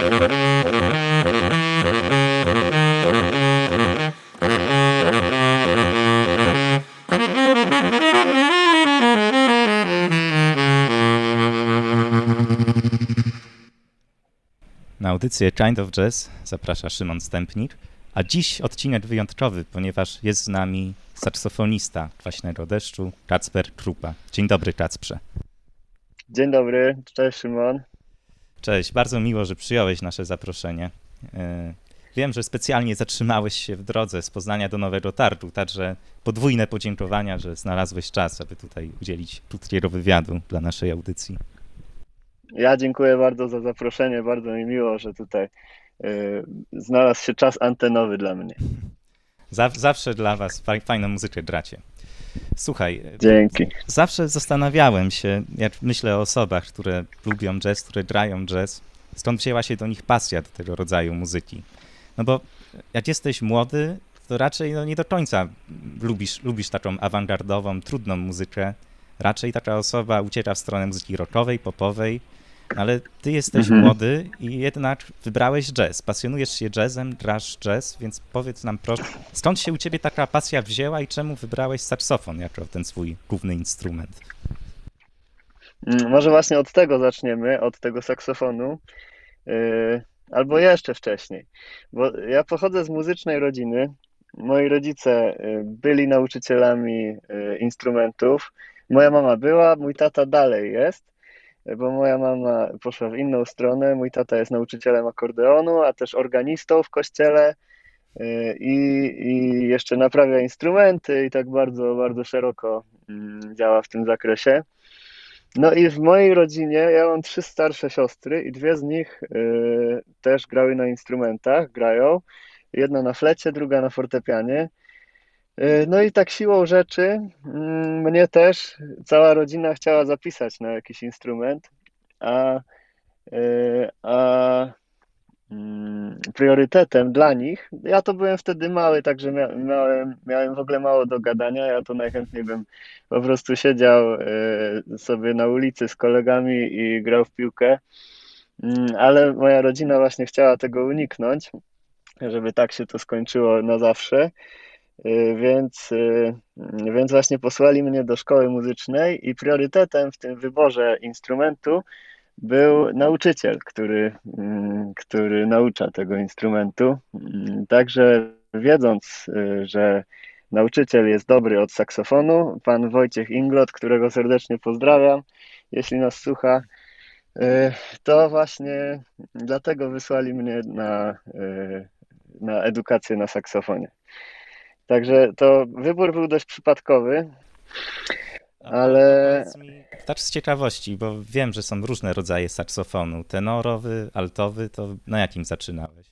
Na audycję Kind of Jazz zaprasza Szymon Stępnik, a dziś odcinek wyjątkowy, ponieważ jest z nami saksofonista Kwaśnego Deszczu, Kacper Krupa. Dzień dobry, Kacprze. Dzień dobry, cześć Szymon. Cześć, bardzo miło, że przyjąłeś nasze zaproszenie. E, wiem, że specjalnie zatrzymałeś się w drodze z Poznania do Nowego Tartu, także podwójne podziękowania, że znalazłeś czas, aby tutaj udzielić krótkiego wywiadu dla naszej audycji. Ja dziękuję bardzo za zaproszenie, bardzo mi miło, że tutaj y, znalazł się czas antenowy dla mnie. zawsze dla was fajną muzykę gracie. Słuchaj, Dzięki. zawsze zastanawiałem się, jak myślę o osobach, które lubią jazz, które grają jazz, skąd wzięła się do nich pasja do tego rodzaju muzyki. No bo jak jesteś młody, to raczej no, nie do końca lubisz, lubisz taką awangardową, trudną muzykę. Raczej taka osoba ucieka w stronę muzyki rockowej, popowej, ale ty jesteś mhm. młody i jednak wybrałeś jazz. Pasjonujesz się jazzem, grasz jazz, więc powiedz nam proszę, skąd się u ciebie taka pasja wzięła i czemu wybrałeś saksofon jako ten swój główny instrument? Mm, może właśnie od tego zaczniemy, od tego saksofonu, yy, albo jeszcze wcześniej, bo ja pochodzę z muzycznej rodziny. Moi rodzice yy, byli nauczycielami yy, instrumentów. Moja mama była, mój tata dalej jest bo moja mama poszła w inną stronę. Mój tata jest nauczycielem akordeonu, a też organistą w kościele y, i, i jeszcze naprawia instrumenty i tak bardzo, bardzo szeroko mm, działa w tym zakresie. No i w mojej rodzinie ja mam trzy starsze siostry i dwie z nich y, też grały na instrumentach, grają. Jedna na flecie, druga na fortepianie. Y, no i tak siłą rzeczy mm, mnie też cała rodzina chciała zapisać na jakiś instrument, a, y, a mm, priorytetem dla nich, ja to byłem wtedy mały, także miałem, miałem w ogóle mało do gadania, ja to najchętniej bym po prostu siedział y, sobie na ulicy z kolegami i grał w piłkę, mm, ale moja rodzina właśnie chciała tego uniknąć, żeby tak się to skończyło na zawsze. Y, więc, y, więc właśnie posłali mnie do szkoły muzycznej i priorytetem w tym wyborze instrumentu był nauczyciel, który, mm, który naucza tego instrumentu. Mm, także wiedząc, y, że nauczyciel jest dobry od saksofonu, pan Wojciech Inglot, którego serdecznie pozdrawiam, jeśli nas słucha, to właśnie dlatego wysłali mnie na, na edukację na saksofonie. Także to wybór był dość przypadkowy, ale... Tak z ciekawości, bo wiem, że są różne rodzaje saksofonu. Tenorowy, altowy, to na jakim zaczynałeś?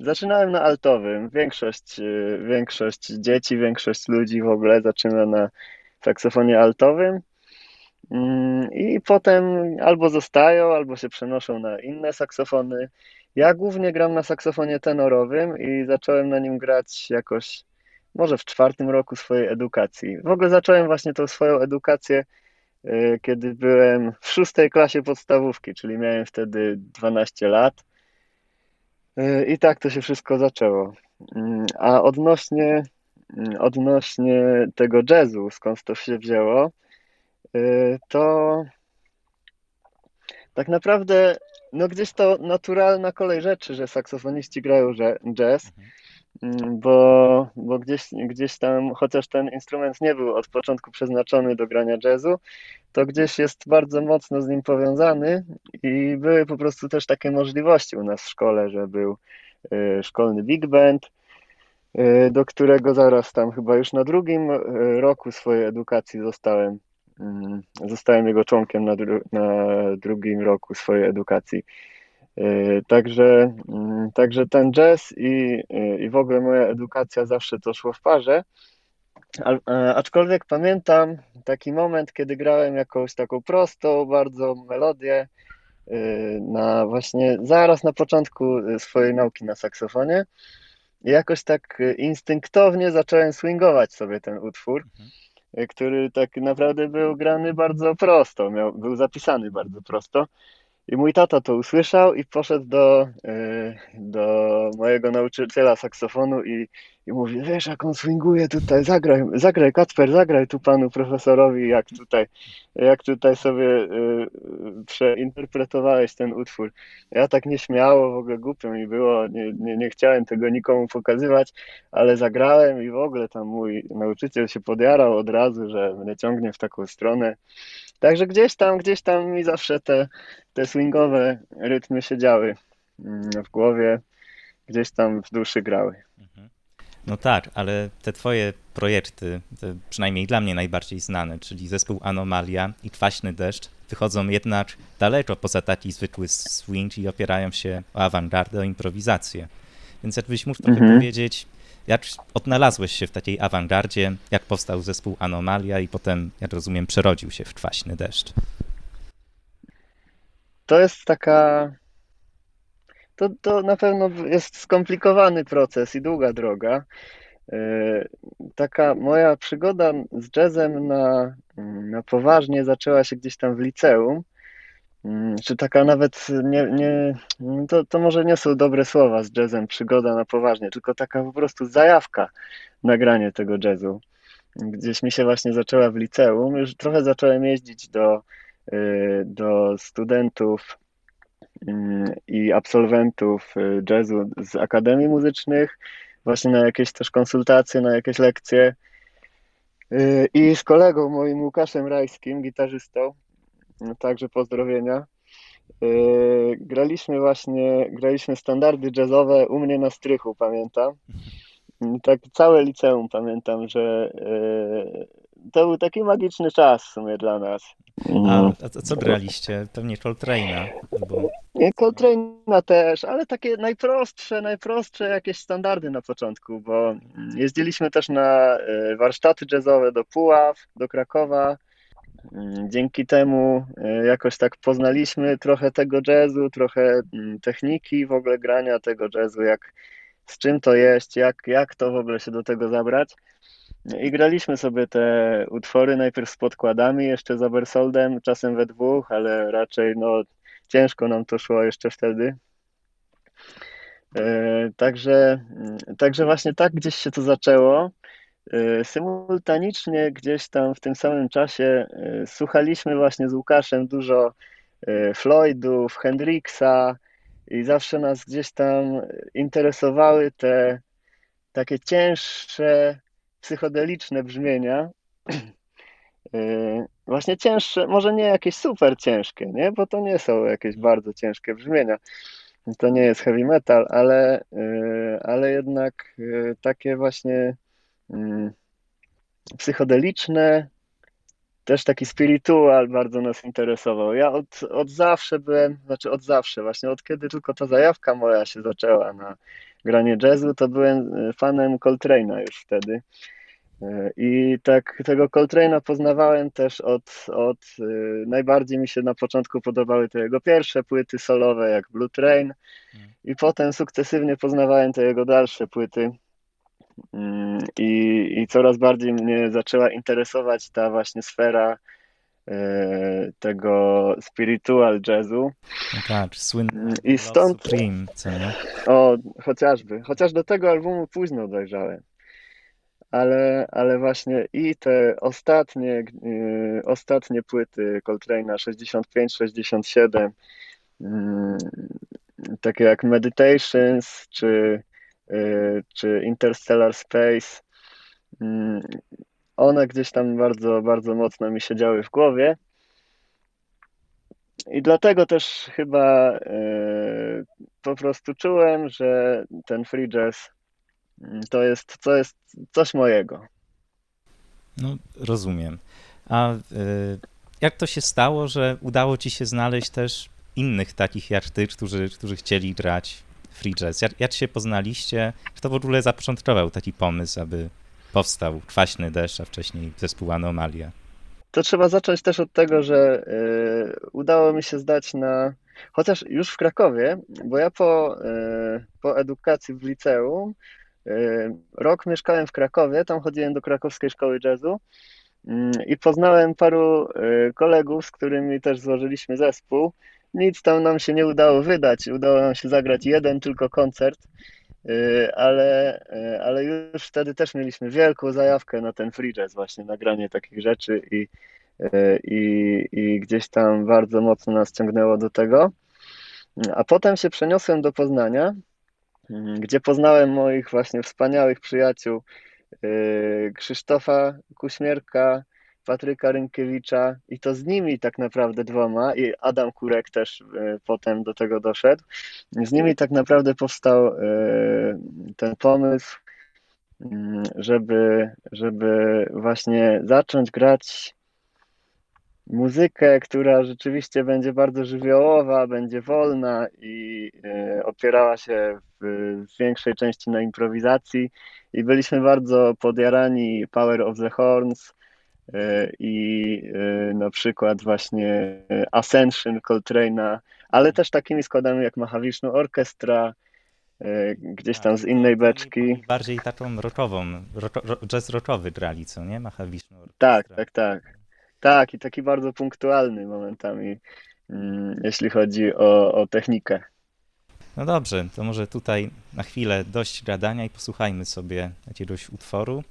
Zaczynałem na altowym. Większość, y, większość dzieci, większość ludzi w ogóle zaczyna na saksofonie altowym. Mm, I potem albo zostają, albo się przenoszą na inne saksofony. Ja głównie gram na saksofonie tenorowym i zacząłem na nim grać jakoś może w czwartym roku swojej edukacji. W ogóle zacząłem właśnie tą swoją edukację, y, kiedy byłem w szóstej klasie podstawówki, czyli miałem wtedy 12 lat. Y, I tak to się wszystko zaczęło. Mm, a odnośnie, mm, odnośnie tego jazzu, skąd to się wzięło, y, to tak naprawdę no gdzieś to naturalna kolej rzeczy, że saksofoniści grają jazz. Mhm. Mm, bo, bo gdzieś, gdzieś tam, chociaż ten instrument nie był od początku przeznaczony do grania jazzu, to gdzieś jest bardzo mocno z nim powiązany i były po prostu też takie możliwości u nas w szkole, że był y, szkolny big band, y, do którego zaraz tam chyba już na drugim y, roku swojej edukacji zostałem, mm, zostałem jego członkiem na, dru na drugim roku swojej edukacji. Y, także, mm, także ten jazz i, y, i w ogóle moja edukacja zawsze to szło w parze. Aczkolwiek pamiętam taki moment, kiedy grałem jakąś taką prostą, bardzo melodię y, na właśnie zaraz na początku swojej nauki na saksofonie. I jakoś tak instynktownie zacząłem swingować sobie ten utwór, mhm. który tak naprawdę był grany bardzo prosto, miał, był zapisany bardzo prosto. I mój tata to usłyszał i poszedł do, e, do mojego nauczyciela saksofonu i, i mówi, wiesz jak on swinguje tutaj, zagraj, zagraj Kacper, zagraj tu panu profesorowi, jak tutaj, jak tutaj sobie e, przeinterpretowałeś ten utwór. Ja tak nieśmiało, w ogóle głupio mi było, nie, nie, nie chciałem tego nikomu pokazywać, ale zagrałem i w ogóle tam mój nauczyciel się podjarał od razu, że mnie ciągnie w taką stronę. Także gdzieś tam, gdzieś tam mi zawsze te, te swingowe rytmy siedziały mm, w głowie, gdzieś tam w duszy grały. Mhm. No tak, ale te twoje projekty, te przynajmniej dla mnie najbardziej znane, czyli zespół Anomalia i Kwaśny Deszcz, wychodzą jednak daleko poza taki zwykły swing i opierają się o awangardę, o improwizację. Więc jakbyś mógł trochę mhm. powiedzieć, jak odnalazłeś się w takiej awangardzie, jak powstał zespół Anomalia i potem, jak rozumiem, przerodził się w Kwaśny Deszcz? To jest taka... To, to na pewno jest skomplikowany proces i długa droga. E, taka moja przygoda z jazzem na, na poważnie zaczęła się gdzieś tam w liceum. Mm, czy taka nawet nie, nie to, to może nie są dobre słowa z jazzem, przygoda na poważnie, tylko taka po prostu zajawka nagranie tego jazzu. Gdzieś mi się właśnie zaczęła w liceum, już trochę zacząłem jeździć do, y, do studentów mm, i absolwentów y, jazzu z akademii muzycznych, właśnie na jakieś też konsultacje, na jakieś lekcje. Y, I z kolegą moim Łukaszem Rajskim, gitarzystą, także pozdrowienia. Yy, graliśmy właśnie, graliśmy standardy jazzowe u mnie na strychu, pamiętam. Tak całe liceum pamiętam, że yy, to był taki magiczny czas w sumie dla nas. A, a co graliście? Pewnie Coltrane'a? Albo... Coltrane'a też, ale takie najprostsze, najprostsze jakieś standardy na początku, bo jeździliśmy też na yy, warsztaty jazzowe do Puław, do Krakowa, Mm, dzięki temu e, jakoś tak poznaliśmy trochę tego jazzu, trochę mm, techniki w ogóle grania tego jazzu, jak z czym to jest, jak, jak to w ogóle się do tego zabrać. I graliśmy sobie te utwory najpierw z podkładami, jeszcze za Bersoldem, czasem we dwóch, ale raczej no, ciężko nam to szło jeszcze wtedy. E, także, mm, także właśnie tak gdzieś się to zaczęło. Y, symultanicznie gdzieś tam w tym samym czasie y, słuchaliśmy właśnie z Łukaszem dużo y, Floydów, Hendrixa i zawsze nas gdzieś tam interesowały te takie cięższe, psychodeliczne brzmienia. Właśnie cięższe, może nie jakieś super ciężkie, nie? bo to nie są jakieś bardzo ciężkie brzmienia. To nie jest heavy metal, ale, ale jednak takie właśnie Mm, psychodeliczne, też taki spiritual bardzo nas interesował. Ja od, od zawsze byłem, znaczy od zawsze, właśnie od kiedy tylko ta zajawka moja się zaczęła na granie jazzu, to byłem e, fanem Coltrane'a już wtedy. E, I tak tego Coltrane'a poznawałem też od, od e, najbardziej mi się na początku podobały te jego pierwsze płyty solowe, jak Blue Train, mm. i potem sukcesywnie poznawałem te jego dalsze płyty, I, I coraz bardziej mnie zaczęła interesować ta właśnie sfera e, tego spiritual jazzu. No tak, słynny mm, I stąd Supreme, co nie? O, chociażby. Chociaż do tego albumu późno dojrzałem. Ale, ale właśnie i te ostatnie, yy, ostatnie płyty Coltrane'a 65, 67, yy, takie jak Meditations czy Y, czy Interstellar Space, mm, one gdzieś tam bardzo, bardzo mocno mi siedziały w głowie. I dlatego też chyba y, po prostu czułem, że ten free jazz mm, to jest, to jest coś mojego. No, rozumiem. A y, jak to się stało, że udało ci się znaleźć też innych takich jak ty, którzy, którzy chcieli grać free jazz? Jak, jak się poznaliście? Kto w ogóle zapoczątkował taki pomysł, aby powstał Kwaśny Deszcz, a wcześniej zespół Anomalia? To trzeba zacząć też od tego, że y, udało mi się zdać na, chociaż już w Krakowie, bo ja po, y, po edukacji w liceum y, rok mieszkałem w Krakowie, tam chodziłem do krakowskiej szkoły jazzu mm, i poznałem paru kolegów, z którymi też złożyliśmy zespół nic tam nam się nie udało wydać. Udało nam się zagrać jeden tylko koncert, y, ale, y, ale już wtedy też mieliśmy wielką zajawkę na ten free jazz, właśnie nagranie takich rzeczy i, y, i, i gdzieś tam bardzo mocno nas ciągnęło do tego. A potem się przeniosłem do Poznania, gdzie poznałem moich właśnie wspaniałych przyjaciół Krzysztofa Kuśmierka, Patryka Rynkiewicza i to z nimi tak naprawdę dwoma i Adam Kurek też e, potem do tego doszedł. Z nimi tak naprawdę powstał e, ten pomysł, mm, żeby, żeby właśnie zacząć grać muzykę, która rzeczywiście będzie bardzo żywiołowa, będzie wolna i e, opierała się w większej części na improwizacji i byliśmy bardzo podjarani Power of the Horns, i e, na przykład właśnie Ascension Coltrane'a, ale też takimi składami jak Mahavishnu Orchestra, e, gdzieś tam z innej beczki. Bardziej taką rockową, jazz rockowy grali, co nie? Mahavishnu Orchestra. Tak, tak, tak. Tak, i taki bardzo punktualny momentami, mm, jeśli chodzi o, o technikę. No dobrze, to może tutaj na chwilę dość gadania i posłuchajmy sobie jakiegoś utworu.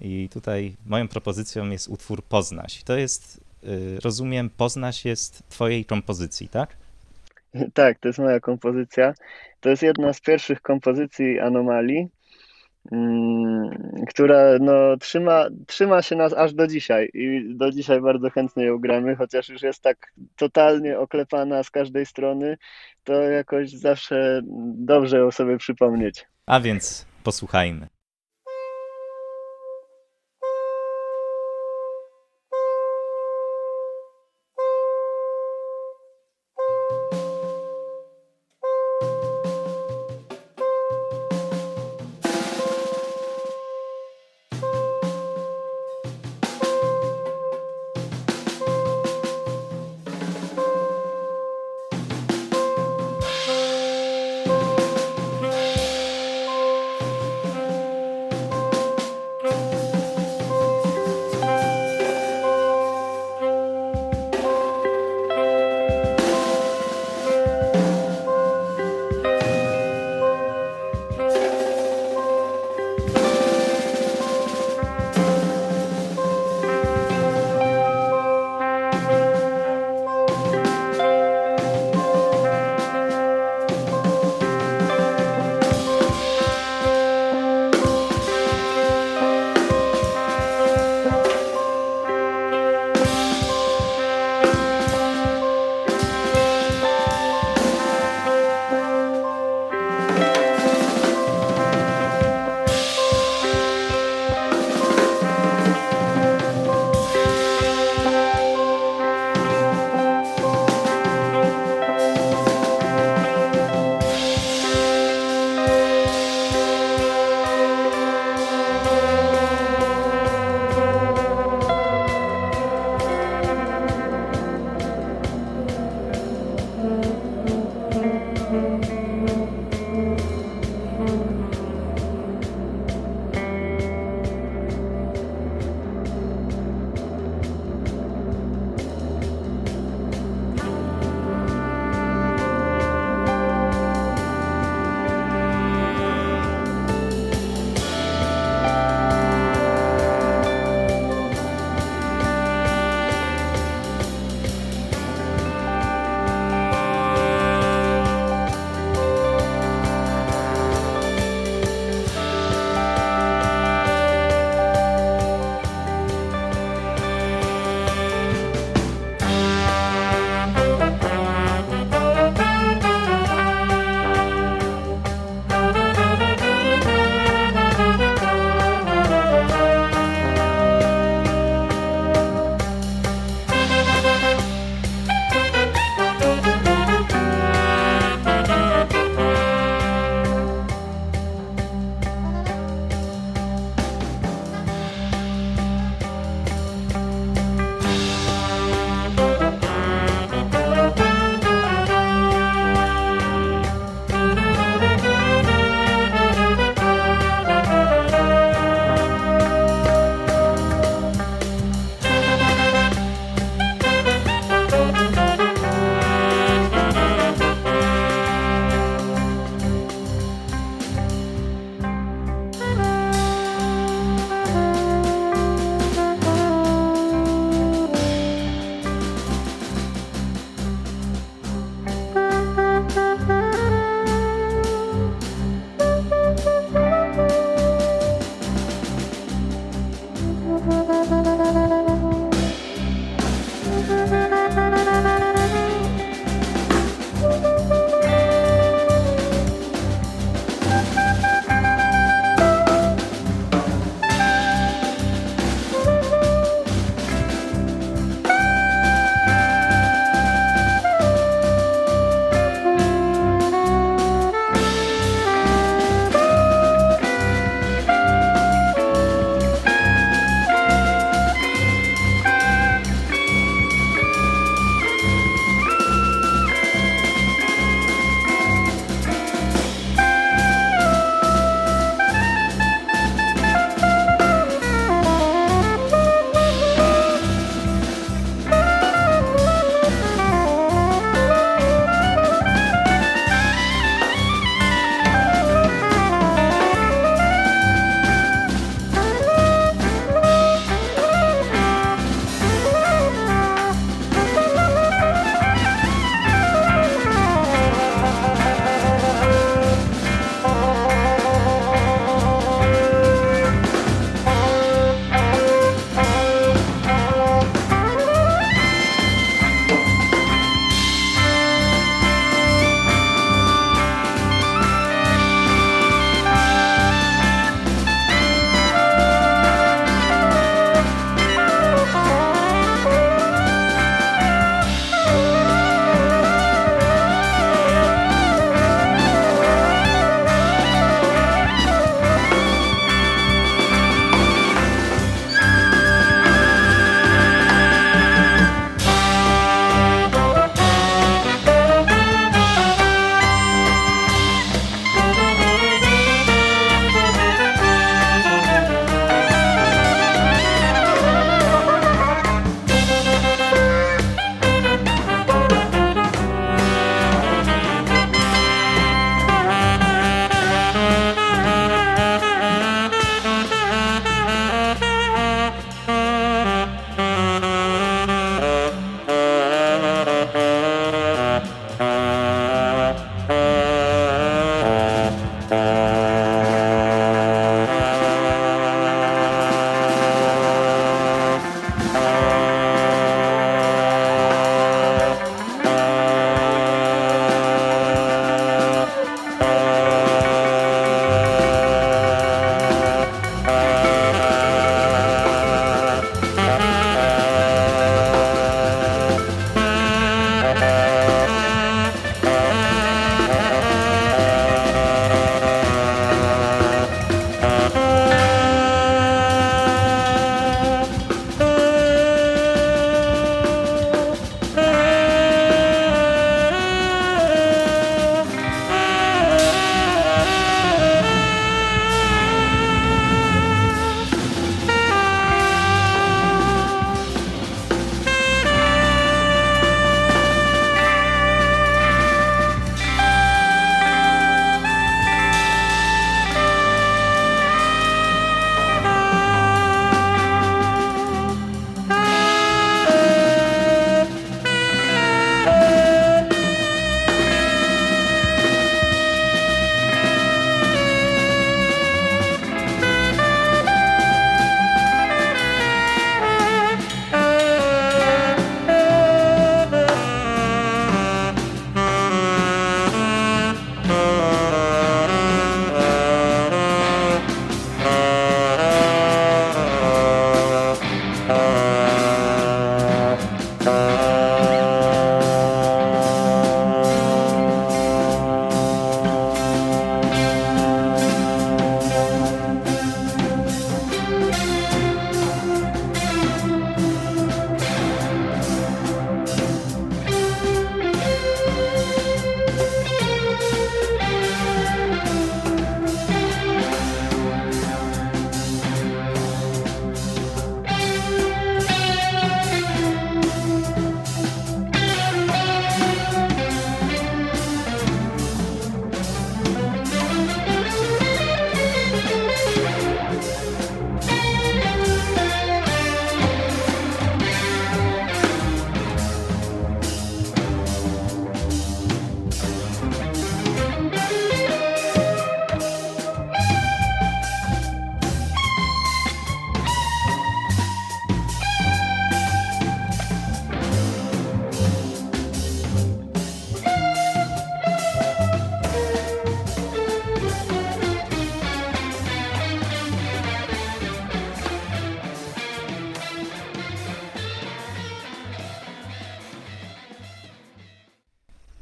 I tutaj moją propozycją jest utwór Poznaś. To jest, y, rozumiem, Poznaś jest twojej kompozycji, tak? Tak, to jest moja kompozycja. To jest jedna z pierwszych kompozycji Anomalii, mm, która no, trzyma, trzyma się nas aż do dzisiaj i do dzisiaj bardzo chętnie ją gramy, chociaż już jest tak totalnie oklepana z każdej strony, to jakoś zawsze dobrze ją sobie przypomnieć. A więc posłuchajmy.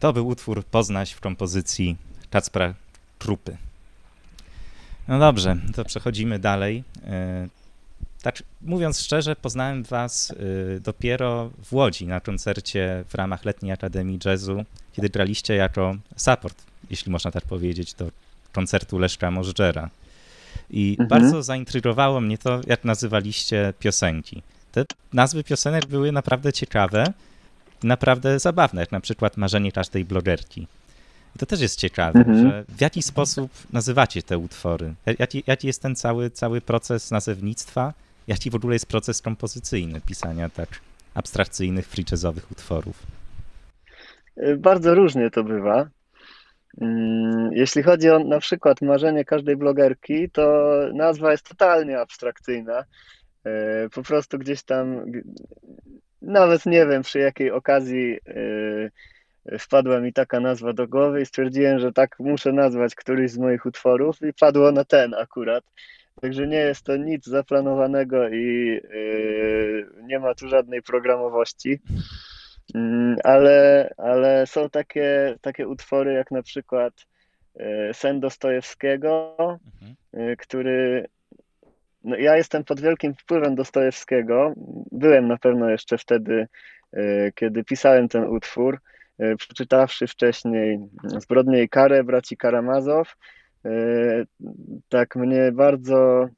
To był utwór Poznać w kompozycji Kacpra Krupy. No dobrze, to przechodzimy dalej. E, tak, mówiąc szczerze, poznałem was y, dopiero w Łodzi na koncercie w ramach Letniej Akademii Jazzu, kiedy graliście jako support, jeśli można tak powiedzieć, do koncertu Leszka Możdżera. I mhm. bardzo zaintrygowało mnie to, jak nazywaliście piosenki. Te nazwy piosenek były naprawdę ciekawe, naprawdę zabawne, jak na przykład Marzenie każdej blogerki. I to też jest ciekawe, mhm. że w jaki sposób nazywacie te utwory? Jaki, jaki jest ten cały, cały proces nazewnictwa? Jaki w ogóle jest proces kompozycyjny pisania tak abstrakcyjnych, free jazzowych utworów? Bardzo różnie to bywa. Mm, jeśli chodzi o na przykład marzenie każdej blogerki, to nazwa jest totalnie abstrakcyjna. E, po prostu gdzieś tam, nawet nie wiem przy jakiej okazji e, wpadła mi taka nazwa do głowy i stwierdziłem, że tak muszę nazwać któryś z moich utworów i padło na ten akurat. Także nie jest to nic zaplanowanego i e, nie ma tu żadnej programowości. Mm, ale, ale są takie, takie utwory jak na przykład e, Sen Dostojewskiego, mhm. E, który. No ja jestem pod wielkim wpływem Dostojewskiego. Byłem na pewno jeszcze wtedy, e, kiedy pisałem ten utwór, przeczytawszy wcześniej Zbrodnię i karę braci Karamazow. Tak mnie bardzo,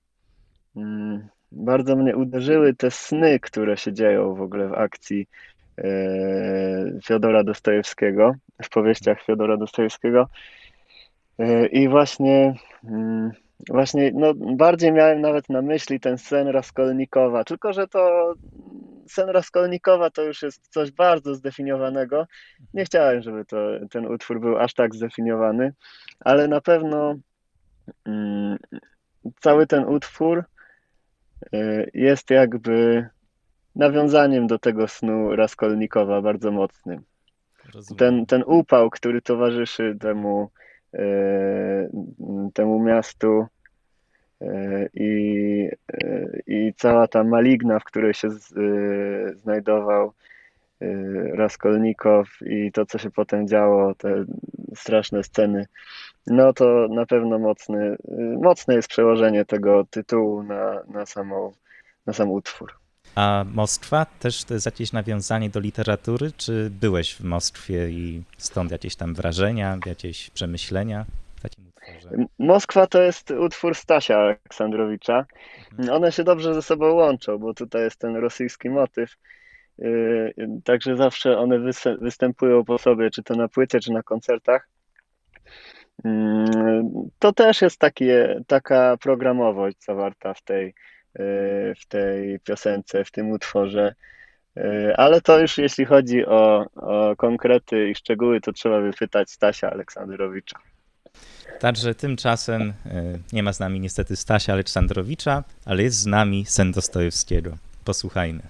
mm, bardzo mnie uderzyły te sny, które się dzieją w ogóle w akcji E, Fiodora Dostojewskiego, w powieściach Fiodora Dostojewskiego. E, I właśnie, mm, właśnie no, bardziej miałem nawet na myśli ten sen Raskolnikowa, tylko że to sen Raskolnikowa to już jest coś bardzo zdefiniowanego. Nie chciałem, żeby to, ten utwór był aż tak zdefiniowany, ale na pewno mm, cały ten utwór e, jest jakby nawiązaniem do tego snu Raskolnikowa bardzo mocnym. Ten, ten upał, który towarzyszy temu, temu miastu e, i, e, i cała ta maligna, w której się z, e, znajdował e, Raskolnikow i to, co się potem działo, te straszne sceny, no to na pewno mocny, mocne jest przełożenie tego tytułu na, na, samą, na sam utwór. A Moskwa też to jest jakieś nawiązanie do literatury, czy byłeś w Moskwie i stąd jakieś tam wrażenia, jakieś przemyślenia w takim utworze? Moskwa to jest utwór Stasia Aleksandrowicza. Mhm. One się dobrze ze sobą łączą, bo tutaj jest ten rosyjski motyw. Yy, także zawsze one występują po sobie, czy to na płycie, czy na koncertach. Yy, to też jest takie, taka programowość zawarta w tej, w tej piosence, w tym utworze. Y, ale to już jeśli chodzi o, o konkrety i szczegóły, to trzeba wypytać Stasia Aleksandrowicza. Także tymczasem y, nie ma z nami niestety Stasia Aleksandrowicza, ale jest z nami Sen Dostojewskiego. Posłuchajmy.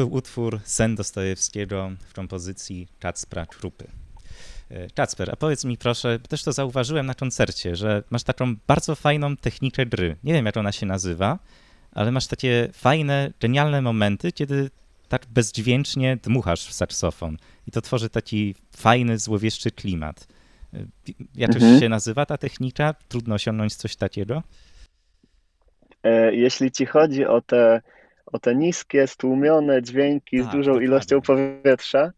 Był utwór Sen Dostojewskiego w kompozycji Kacpra Krupy. E, Kacper, a powiedz mi proszę, też to zauważyłem na koncercie, że masz taką bardzo fajną technikę gry. Nie wiem, jak ona się nazywa, ale masz takie fajne, genialne momenty, kiedy tak bezdźwięcznie dmuchasz w saksofon i to tworzy taki fajny, złowieszczy klimat. E, Jak mhm. się nazywa ta technika? Trudno osiągnąć coś takiego? E, jeśli ci chodzi o te o te niskie, stłumione dźwięki tak, z dużą dokładnie. ilością powietrza,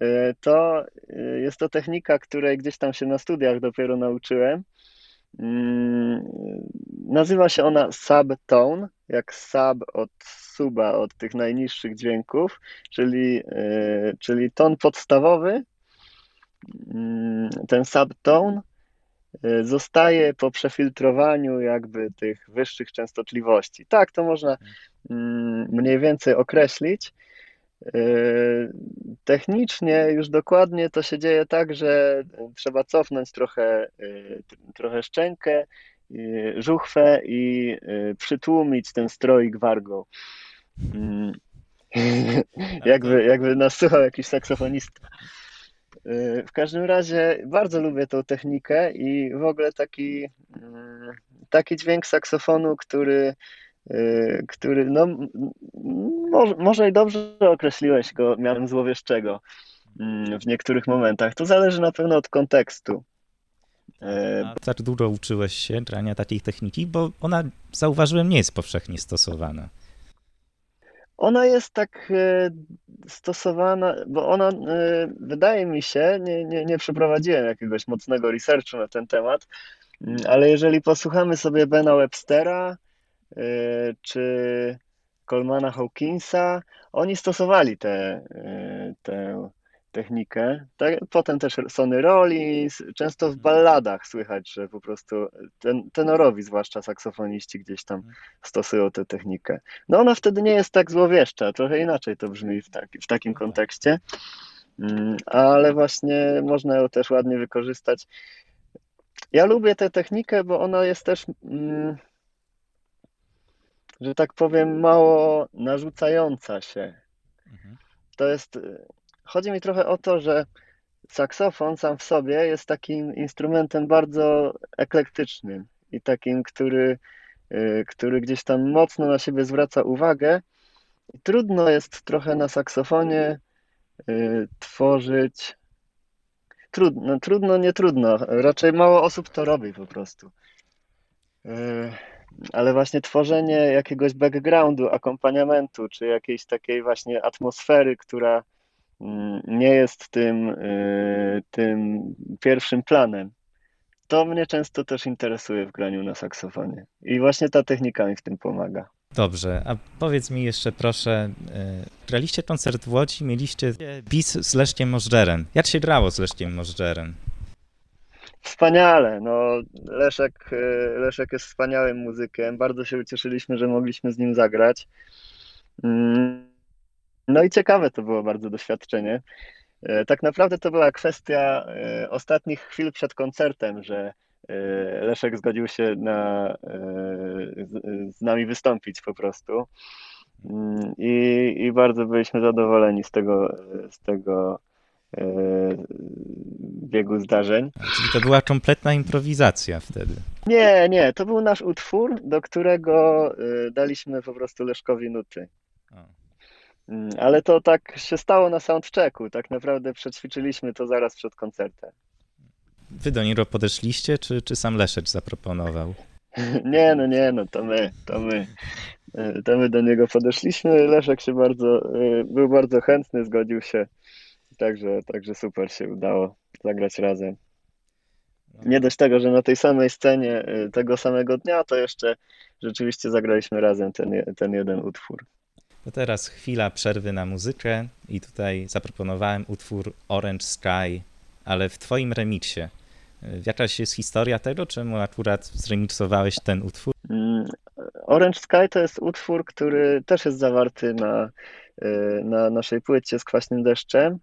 e, to e, jest to technika, której gdzieś tam się na studiach dopiero nauczyłem. Mm, nazywa się ona subtone, jak sub od suba, od tych najniższych dźwięków, czyli, e, czyli ton podstawowy, mm, ten subtone zostaje po przefiltrowaniu jakby tych wyższych częstotliwości. Tak, to można mm, mniej więcej określić. Y, technicznie już dokładnie to się dzieje tak, że trzeba cofnąć trochę, trochę szczękę, żuchwę i przytłumić ten stroik wargą. Mm. jakby, jakby nas słuchał jakiś saksofonista. Y, w każdym razie bardzo lubię tą technikę i w ogóle taki, mm, taki dźwięk saksofonu, który, y, który no, może, może i dobrze określiłeś go mianem złowieszczego mm, w niektórych momentach. To zależy na pewno od kontekstu. A tak dużo uczyłeś się grania takiej techniki, bo ona, zauważyłem, nie jest powszechnie stosowana. Ona jest tak e, stosowana, bo ona, e, wydaje mi się, nie, nie, nie przeprowadziłem jakiegoś mocnego researchu na ten temat, mm, ale jeżeli posłuchamy sobie Bena Webstera e, czy Colmana Hawkinsa, oni stosowali te, te technikę. Tak, potem też Sony Rollins, często w mhm. balladach słychać, że po prostu ten, tenorowi, zwłaszcza saksofoniści, gdzieś tam mhm. stosują tę technikę. No ona wtedy nie jest tak złowieszcza, trochę inaczej to brzmi w, taki, w takim kontekście, mm, ale właśnie można ją też ładnie wykorzystać. Ja lubię tę technikę, bo ona jest też, mm, że tak powiem, mało narzucająca się. Mhm. To jest Chodzi mi trochę o to, że saksofon sam w sobie jest takim instrumentem bardzo eklektycznym i takim, który, y, który gdzieś tam mocno na siebie zwraca uwagę. I trudno jest trochę na saksofonie y, tworzyć. Trudno, trudno, nie trudno. Raczej mało osób to robi po prostu. Ale właśnie tworzenie jakiegoś backgroundu, akompaniamentu, czy jakiejś takiej właśnie atmosfery, która Mm, nie jest tym, y, tym pierwszym planem. To mnie często też interesuje w graniu na saksofonie. I właśnie ta technika mi w tym pomaga. Dobrze, a powiedz mi jeszcze proszę, y, graliście koncert w Łodzi, mieliście bis z Leszkiem Możdżerem. Jak się grało z Leszkiem Możdżerem? Wspaniale, no Leszek, y, Leszek jest wspaniałym muzykiem, bardzo się ucieszyliśmy, że mogliśmy z nim zagrać. Mm, no i ciekawe to było bardzo doświadczenie. E, tak naprawdę to była kwestia e, ostatnich chwil przed koncertem, że e, Leszek zgodził się na, z nami wystąpić po prostu. Mm, I, I bardzo byliśmy zadowoleni z tego, z tego biegu zdarzeń. Czyli to była kompletna improwizacja wtedy? Nie, nie, to był nasz utwór, do którego daliśmy po prostu Leszkowi nuty. Mm, ale to tak się stało na soundchecku. Tak naprawdę przećwiczyliśmy to zaraz przed koncertem. Wy do niego podeszliście, czy, czy sam Leszecz zaproponował? Nie, no nie, no to my, to my. E, to my do niego podeszliśmy. Leszek się bardzo, e, był bardzo chętny, zgodził się. Także, także super się udało zagrać razem. Nie dość tego, że na tej samej scenie e, tego samego dnia, to jeszcze rzeczywiście zagraliśmy razem ten, ten jeden utwór. To teraz chwila przerwy na muzykę i tutaj zaproponowałem utwór Orange Sky, ale w twoim remiksie. Jakaś jest historia tego, czemu akurat zremiksowałeś ten utwór? Mm, Orange Sky to jest utwór, który też jest zawarty na, y, na naszej płycie z kwaśnym deszczem.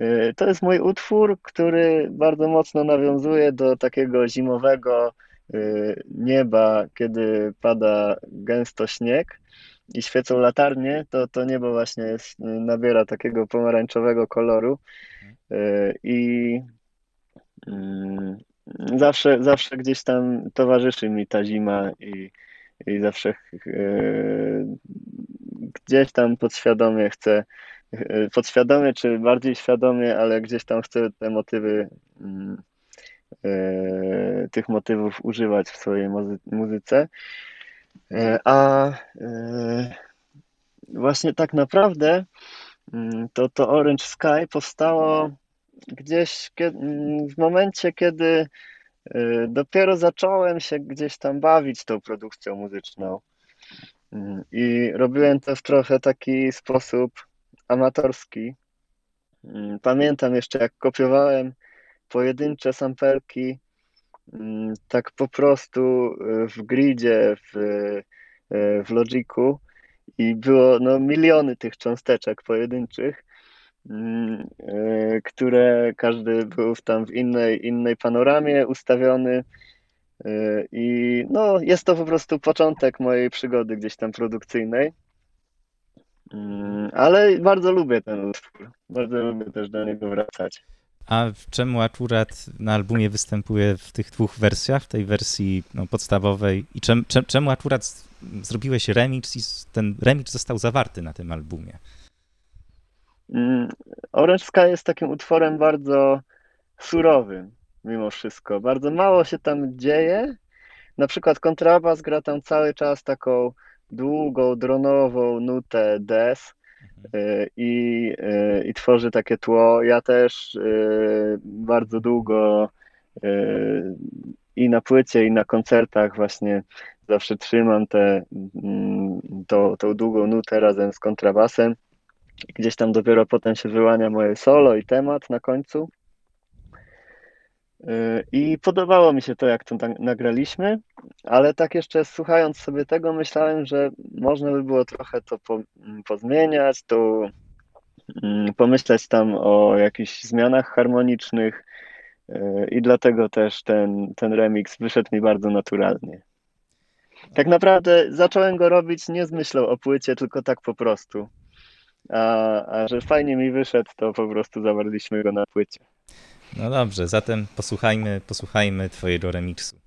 Y, to jest mój utwór, który bardzo mocno nawiązuje do takiego zimowego y, nieba, kiedy pada gęsto śnieg i świecą latarnie, to to niebo właśnie jest, nabiera takiego pomarańczowego koloru. Y, i mm, zawsze, zawsze gdzieś tam towarzyszy mi ta zima i, i zawsze y, gdzieś tam podświadomie chcę, y, podświadomie czy bardziej świadomie, ale gdzieś tam chcę te motywy mm, tych motywów używać w swojej muzyce. E, a e, właśnie tak naprawdę mm, to, to Orange Sky powstało gdzieś mm, w momencie, kiedy e, dopiero zacząłem się gdzieś tam bawić tą produkcją muzyczną. I robiłem to w trochę taki sposób amatorski. Pamiętam jeszcze, jak kopiowałem pojedyncze samperki mm, tak po prostu w gridzie, w, w Logiku i było no, miliony tych cząsteczek pojedynczych, mm, które każdy był tam w innej, innej panoramie ustawiony. I no, jest to po prostu początek mojej przygody gdzieś tam produkcyjnej. Mm, ale bardzo lubię ten utwór. Bardzo lubię też do niego wracać. A czemu akurat na albumie występuje w tych dwóch wersjach, w tej wersji no, podstawowej i czem, czem, czemu akurat zrobiłeś remix i ten remix został zawarty na tym albumie? Mm, Orange Sky jest takim utworem bardzo surowym mimo wszystko. Bardzo mało się tam dzieje. Na przykład kontrabas gra tam cały czas taką długą, dronową nutę des y, i, y, i tworzy takie tło. Ja też y, bardzo długo i na płycie, i na koncertach właśnie zawsze trzymam tę mm, tą, tą długą nutę razem z kontrabasem. Gdzieś tam dopiero potem się wyłania moje solo i temat na końcu. I podobało mi się to, jak to nagraliśmy, ale tak jeszcze słuchając sobie tego, myślałem, że można by było trochę to po, mm, pozmieniać, tu mm, pomyśleć tam o jakichś zmianach harmonicznych y, i dlatego też ten, ten remix wyszedł mi bardzo naturalnie. Tak naprawdę zacząłem go robić nie z myślą o płycie, tylko tak po prostu. A, a że fajnie mi wyszedł, to po prostu zawarliśmy go na płycie. No dobrze, zatem posłuchajmy, posłuchajmy twojego remiksu.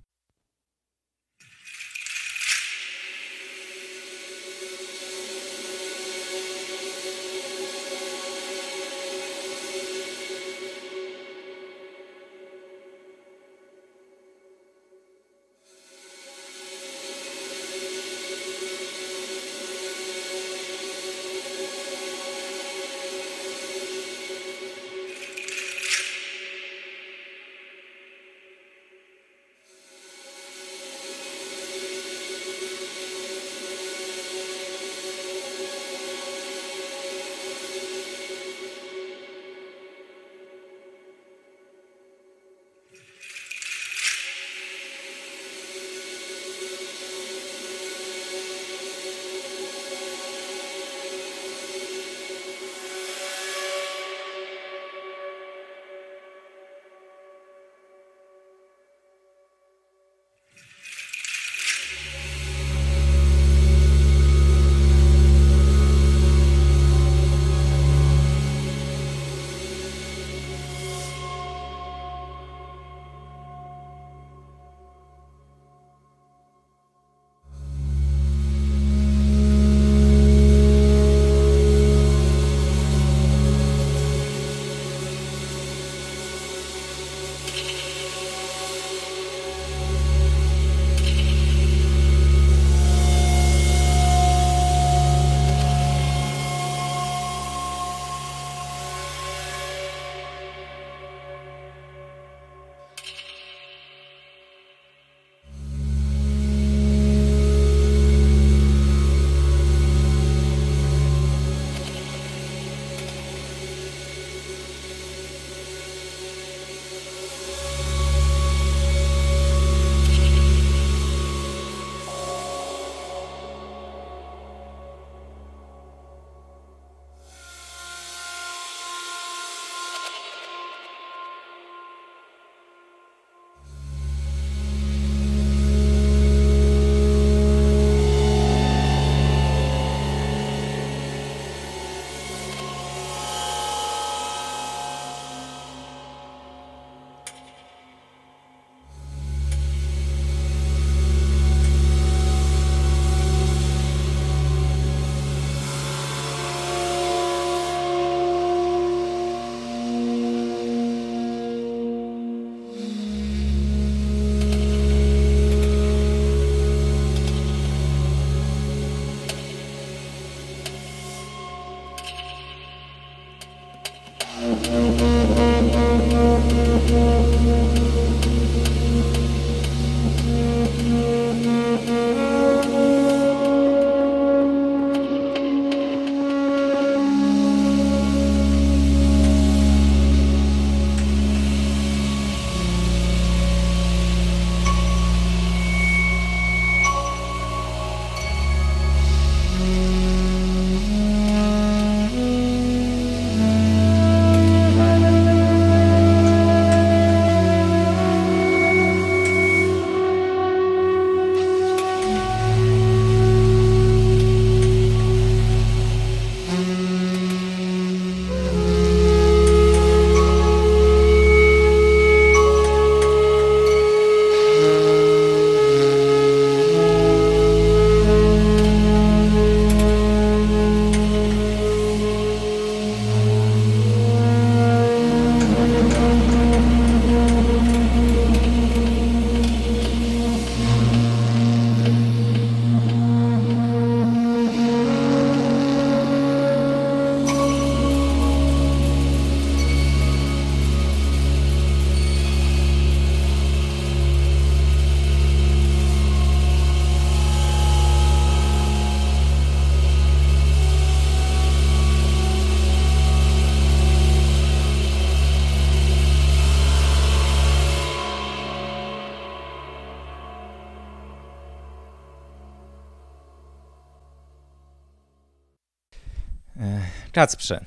Kacprze,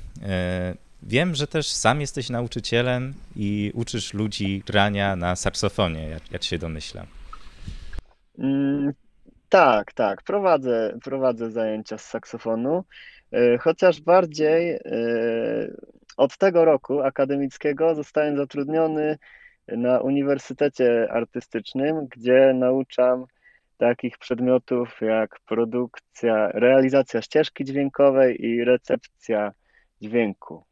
wiem, że też sam jesteś nauczycielem i uczysz ludzi grania na saksofonie, jak, jak się domyślam. Mm, tak, tak. Prowadzę, prowadzę zajęcia z saksofonu, e, chociaż bardziej e, od tego roku akademickiego zostałem zatrudniony na Uniwersytecie Artystycznym, gdzie nauczam takich przedmiotów jak produkcja, realizacja ścieżki dźwiękowej i recepcja dźwięku.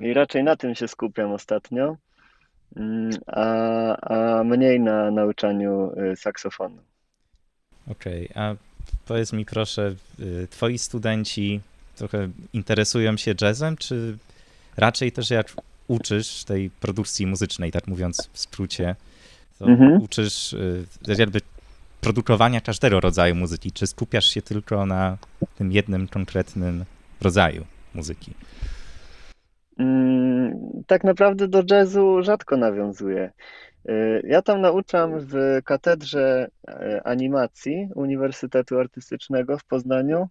I raczej na tym się skupiam ostatnio, mm, a, a mniej na nauczaniu y, saksofonu. Okej, okay, a powiedz mi proszę, y, twoi studenci trochę interesują się jazzem, czy raczej też jak uczysz tej produkcji muzycznej, tak mówiąc w skrócie, to mhm. uczysz y, jakby produkowania każdego rodzaju muzyki, czy skupiasz się tylko na tym jednym konkretnym rodzaju muzyki? Mm, tak naprawdę do jazzu rzadko nawiązuję. Y, ja tam nauczam w katedrze e, animacji Uniwersytetu Artystycznego w Poznaniu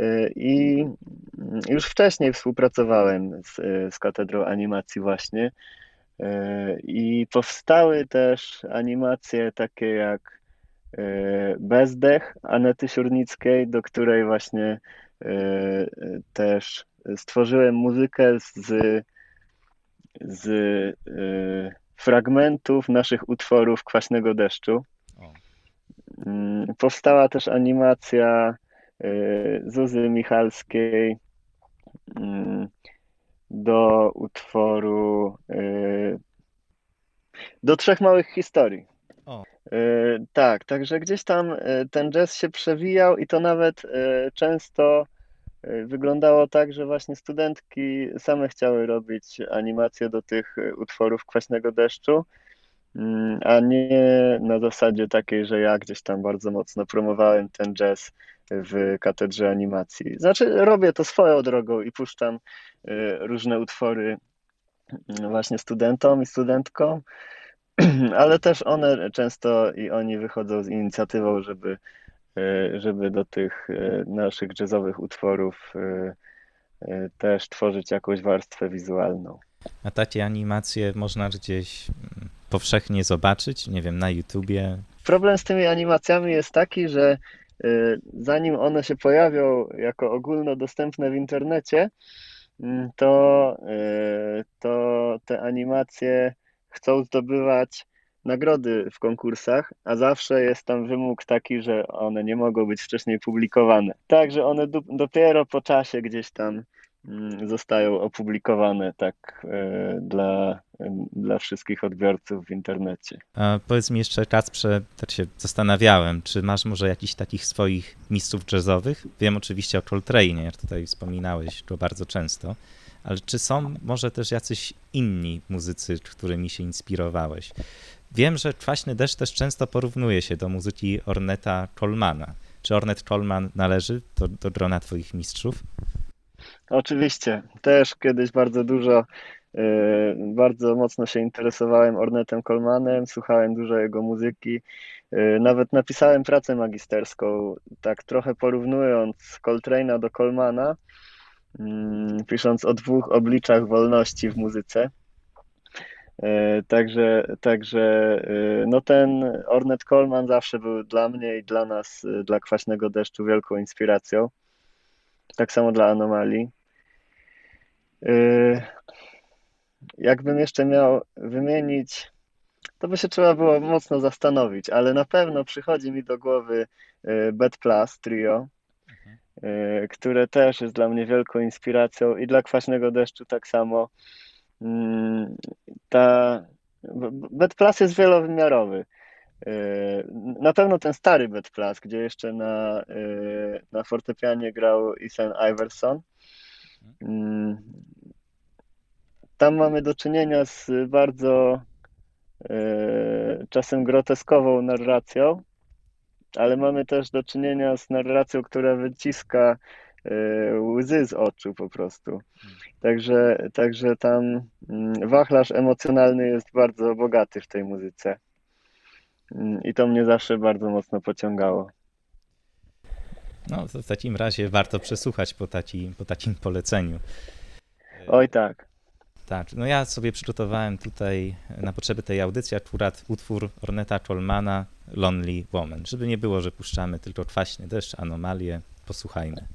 y, i mm, już wcześniej współpracowałem z, z katedrą animacji właśnie y, i powstały też animacje takie jak Bezdech Anety Siurnickiej, do której właśnie też stworzyłem muzykę z, z y, fragmentów naszych utworów Kwaśnego Deszczu. Mm, powstała też animacja Zuzy Michalskiej mm, do utworu do trzech małych historii. O. Tak, także gdzieś tam ten jazz się przewijał i to nawet często E, wyglądało tak, że właśnie studentki same chciały robić animacje do tych e, utworów Kwaśnego Deszczu, mm, a nie na zasadzie takiej, że ja gdzieś tam bardzo mocno promowałem ten jazz w katedrze animacji. Znaczy, robię to swoją drogą i puszczam e, różne utwory mm, właśnie studentom i studentkom, ale też one często i oni wychodzą z inicjatywą, żeby E, żeby do tych e, naszych jazzowych utworów e, też tworzyć jakąś warstwę wizualną. A takie animacje można gdzieś mm, powszechnie zobaczyć, nie wiem, na YouTubie? Problem z tymi animacjami jest taki, że zanim one się pojawią jako ogólnodostępne w internecie, mm, to, to te animacje chcą zdobywać nagrody w konkursach, a zawsze jest tam wymóg taki, że one nie mogą być wcześniej publikowane. Także one do, dopiero po czasie gdzieś tam mm, zostają opublikowane tak e, dla, dla wszystkich odbiorców w internecie. A powiedz mi jeszcze, Kacprze, tak się zastanawiałem, czy masz może jakichś takich swoich mistrzów jazzowych? Wiem oczywiście o Coltrane, jak tutaj wspominałeś go bardzo często, ale czy są może też jacyś inni muzycy, którymi się inspirowałeś? Wiem, że Kwaśny Deszcz też często porównuje się do muzyki Orneta Colmana. Czy Ornet Colman należy do, do grona twoich mistrzów? Oczywiście. Też kiedyś bardzo dużo, yy, bardzo mocno się interesowałem Ornetem Colmanem, słuchałem dużo jego muzyki. Yy, nawet napisałem pracę magisterską, tak trochę porównując Coltrane'a do Colmana, pisząc o dwóch obliczach wolności w muzyce. E, także, także e, no ten Ornette Coleman zawsze był dla mnie i dla nas, e, dla Kwaśnego Deszczu wielką inspiracją. Tak samo dla Anomalii. Jakbym jeszcze miał wymienić, to by się trzeba było mocno zastanowić, ale na pewno przychodzi mi do głowy Bad Plus Trio. Które też jest dla mnie wielką inspiracją i dla Kwaśnego Deszczu tak samo. Mm, ta Betplas jest wielowymiarowy. E, na pewno ten stary Betplas, gdzie jeszcze na, e, na fortepianie grał Ethan Iverson. Mm, tam mamy do czynienia z bardzo czasem groteskową narracją, ale mamy też do czynienia z narracją, która wyciska E, łzy z oczu po prostu. Także, także tam mm, wachlarz emocjonalny jest bardzo bogaty w tej muzyce. Mm, I to mnie zawsze bardzo mocno pociągało. No to w takim razie warto przesłuchać po, takim po takim poleceniu. Oj tak. Tak, no ja sobie przygotowałem tutaj na potrzeby tej audycji akurat utwór Orneta Cholmana Lonely Woman, żeby nie było, że puszczamy tylko kwaśny deszcz, anomalie, posłuchajmy.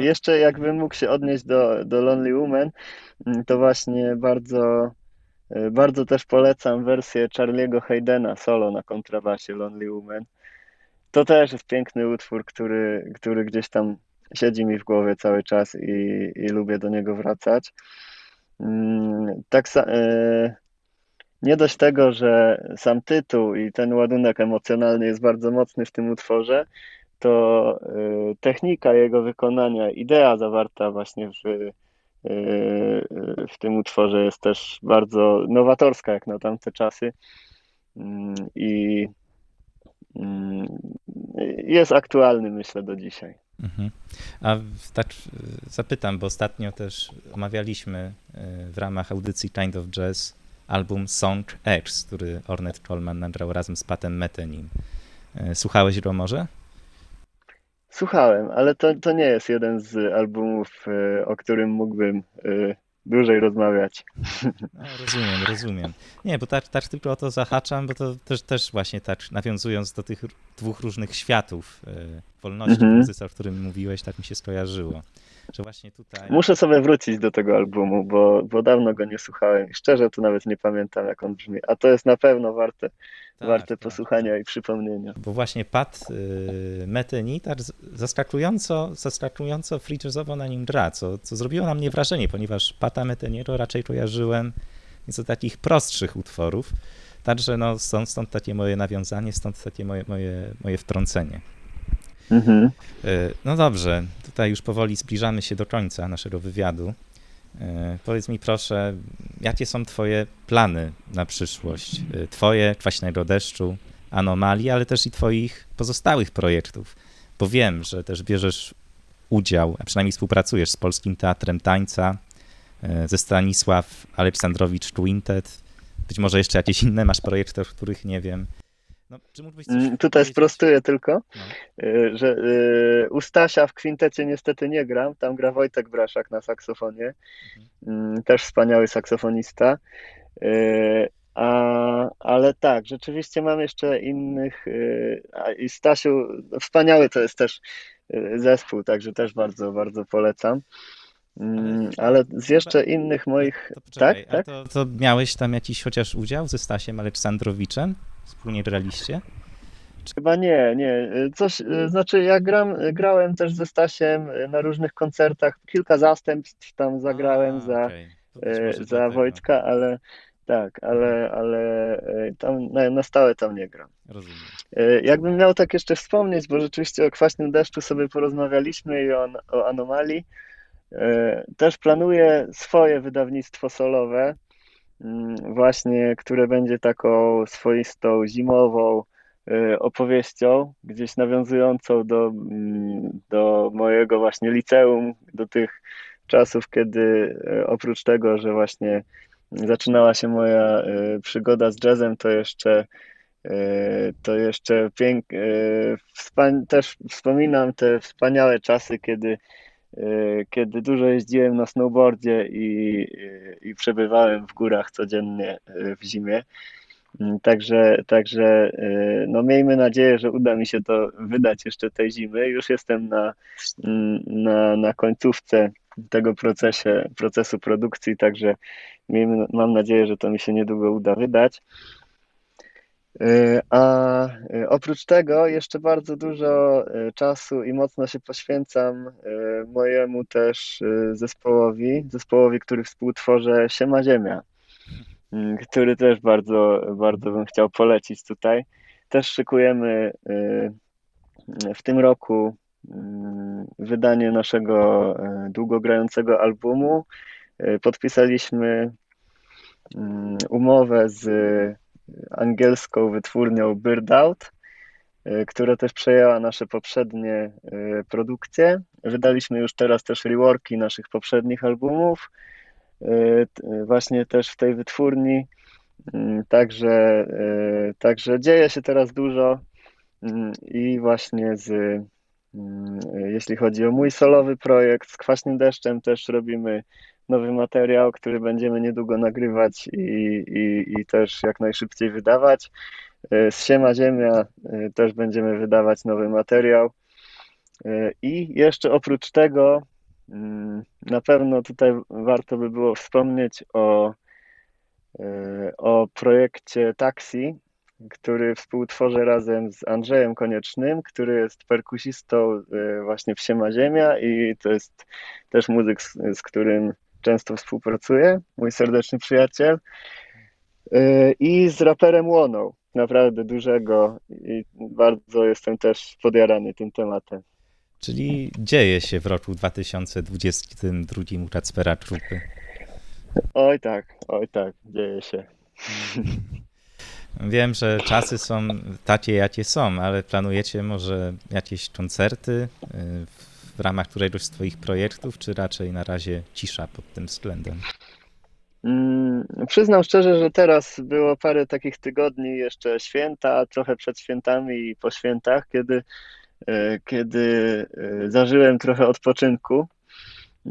Jeszcze jakbym mógł się odnieść do, do Lonely Woman, mm, to właśnie bardzo, e, bardzo też polecam wersję Charlie'ego Haydena solo na kontrabasie Lonely Woman. To też jest piękny utwór, który, który gdzieś tam siedzi mi w głowie cały czas i, i lubię do niego wracać. Mm, tak, e, nie dość tego, że sam tytuł i ten ładunek emocjonalny jest bardzo mocny w tym utworze, to y, technika jego wykonania, idea zawarta właśnie w, y, w tym utworze jest też bardzo nowatorska jak na tamte czasy mm, i mm, jest aktualny myślę do dzisiaj. Mhm. A tak zapytam, bo ostatnio też omawialiśmy y, w ramach audycji Kind of Jazz album Song X, który Ornette Coleman nagrał razem z Patem Metenim. Słuchałeś go może? Słuchałem, ale to, to nie jest jeden z albumów, e, o którym mógłbym e, dłużej rozmawiać. No, rozumiem, rozumiem. Nie, bo tak, tak tylko o to zahaczam, bo to też, też właśnie tak nawiązując do tych dwóch różnych światów wolności mhm. w muzyce, o którym mówiłeś, tak mi się skojarzyło że właśnie tutaj... Muszę sobie wrócić do tego albumu, bo, bo dawno go nie słuchałem i szczerze to nawet nie pamiętam jak on brzmi, a to jest na pewno warte, tak, warte tak, posłuchania tak. i przypomnienia. Bo właśnie Pat y, Metheny tak zaskakująco, zaskakująco free jazzowo na nim gra, co, co zrobiło na mnie wrażenie, ponieważ Pata Metheniego raczej kojarzyłem nieco takich prostszych utworów, także no, stąd, stąd takie moje nawiązanie, stąd takie moje, moje, moje wtrącenie. Mhm. E, no dobrze, tutaj już powoli zbliżamy się do końca naszego wywiadu. E, powiedz mi proszę, jakie są Twoje plany na przyszłość? E, twoje, Kwaśnego Deszczu, Anomalii, ale też i Twoich pozostałych projektów, bo wiem, że też bierzesz udział, a przynajmniej współpracujesz z Polskim Teatrem Tańca, ze Stanisław Aleksandrowicz Quintet, być może jeszcze jakieś inne masz projekty, o których nie wiem. No, czy mógłbyś coś mm, Tutaj sprostuję tylko, no. Y, że y, u Stasia w kwintecie niestety nie gram, tam gra Wojtek Braszak na saksofonie, mhm. Mm, też wspaniały saksofonista. Y, a, ale tak, rzeczywiście mam jeszcze innych. A, I Stasiu, wspaniały to jest też zespół, także też bardzo, bardzo polecam. Mm, ale z jeszcze innych moich. To poczekaj, tak, tak? To, to miałeś tam jakiś chociaż udział ze Stasiem Aleksandrowiczem? Wspólnie graliście? Chyba nie, nie. Coś, znaczy ja gram, grałem też ze Stasiem na różnych koncertach, kilka zastępstw tam zagrałem A, za, okay. za Wojtka, ale tak, ale, ale e, tam na, na stałe tam nie gram. Rozumiem. E, jakbym miał tak jeszcze wspomnieć, bo rzeczywiście o kwaśnym deszczu sobie porozmawialiśmy i o, o anomalii, e, też planuję swoje wydawnictwo solowe. Mm, właśnie, które będzie taką swoistą zimową y, opowieścią, gdzieś nawiązującą do, mm, do mojego właśnie liceum, do tych czasów, kiedy y, oprócz tego, że właśnie zaczynała się moja y, przygoda z jazzem, to jeszcze to jeszcze pięk... też wspominam te wspaniałe czasy, kiedy kiedy dużo jeździłem na snowboardzie i, i przebywałem w górach codziennie e, w zimie. Mm, także, także e, no miejmy nadzieję, że uda mi się to wydać jeszcze tej zimy. Już jestem na, mm, na, na końcówce tego procesie, procesu produkcji, także miejmy, mam nadzieję, że to mi się niedługo uda wydać. E, a e, oprócz tego jeszcze bardzo dużo e, czasu i mocno się poświęcam mojemu też zespołowi, zespołowi, który współtworzę Siema Ziemia, mm, który też bardzo, bardzo bym chciał polecić tutaj. Też szykujemy w tym roku mm, wydanie naszego długogrającego albumu. Podpisaliśmy mm, umowę z angielską wytwórnią Bird Out, y, która też przejęła nasze poprzednie y, produkcje. Wydaliśmy już teraz też reworki naszych poprzednich albumów, y, właśnie też w tej wytwórni. Także, także dzieje się teraz dużo i właśnie z, jeśli chodzi o mój solowy projekt z Kwaśnym Deszczem też robimy nowy materiał, który będziemy niedługo nagrywać i, i, i też jak najszybciej wydawać. E, z Siema Ziemia e, też będziemy wydawać nowy materiał. E, I jeszcze oprócz tego, mm, na pewno tutaj warto by było wspomnieć o, o projekcie Taxi, który współtworzę razem z Andrzejem Koniecznym, który jest perkusistą właśnie w Siema Ziemia i to jest też muzyk, z, z którym często współpracuję, mój serdeczny przyjaciel. Y, I z raperem Łoną, naprawdę dużego i bardzo jestem też podjarany tym tematem. Czyli dzieje się w roku 2022 u Kacpera Trupy. Oj tak, oj tak, dzieje się. Wiem, że czasy są takie, jakie są, ale planujecie może jakieś koncerty y, w ramach któregoś z Twoich projektów, czy raczej na razie cisza pod tym względem? Mm, Przyznam szczerze, że teraz było parę takich tygodni, jeszcze święta, trochę przed świętami i po świętach, kiedy, e, kiedy e, zażyłem trochę odpoczynku.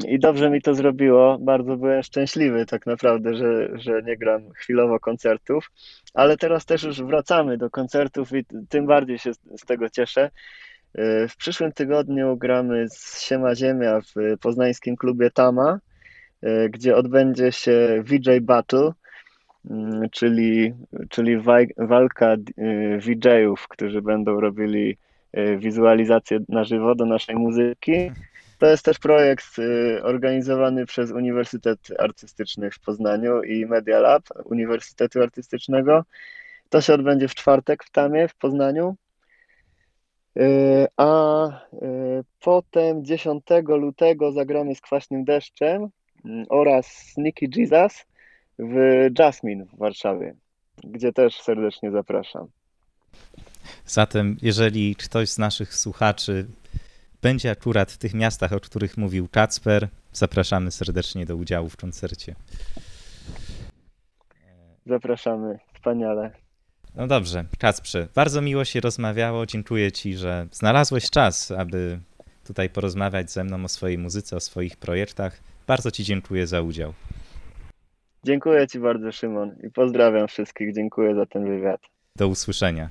I dobrze mi to zrobiło. Bardzo byłem szczęśliwy tak naprawdę, że, że nie gram chwilowo koncertów, ale teraz też już wracamy do koncertów i tym bardziej się z tego cieszę. E, W przyszłym tygodniu gramy z Siema Ziemia w poznańskim klubie Tama, e, gdzie odbędzie się VJ Battle, mm, czyli, czyli walka e, VJ-ów, którzy będą robili wizualizację na żywo do naszej muzyki. To jest też projekt organizowany przez Uniwersytet Artystyczny w Poznaniu i Media Lab Uniwersytetu Artystycznego. To się odbędzie w czwartek w Tamie w Poznaniu. E, A e, potem 10 lutego zagramy z Kwaśnym Deszczem mm, oraz Sneaky Jesus w Jasmine w Warszawie, gdzie też serdecznie zapraszam. Zatem, jeżeli ktoś z naszych słuchaczy będzie akurat w tych miastach, o których mówił Kacper, zapraszamy serdecznie do udziału w koncercie. Zapraszamy, wspaniale. No dobrze, Kacprze, bardzo miło się rozmawiało. Dziękuję Ci, że znalazłeś czas, aby tutaj porozmawiać ze mną o swojej muzyce, o swoich projektach. Bardzo Ci dziękuję za udział. Dziękuję Ci bardzo, Szymon, i pozdrawiam wszystkich. Dziękuję za ten wywiad. Do usłyszenia.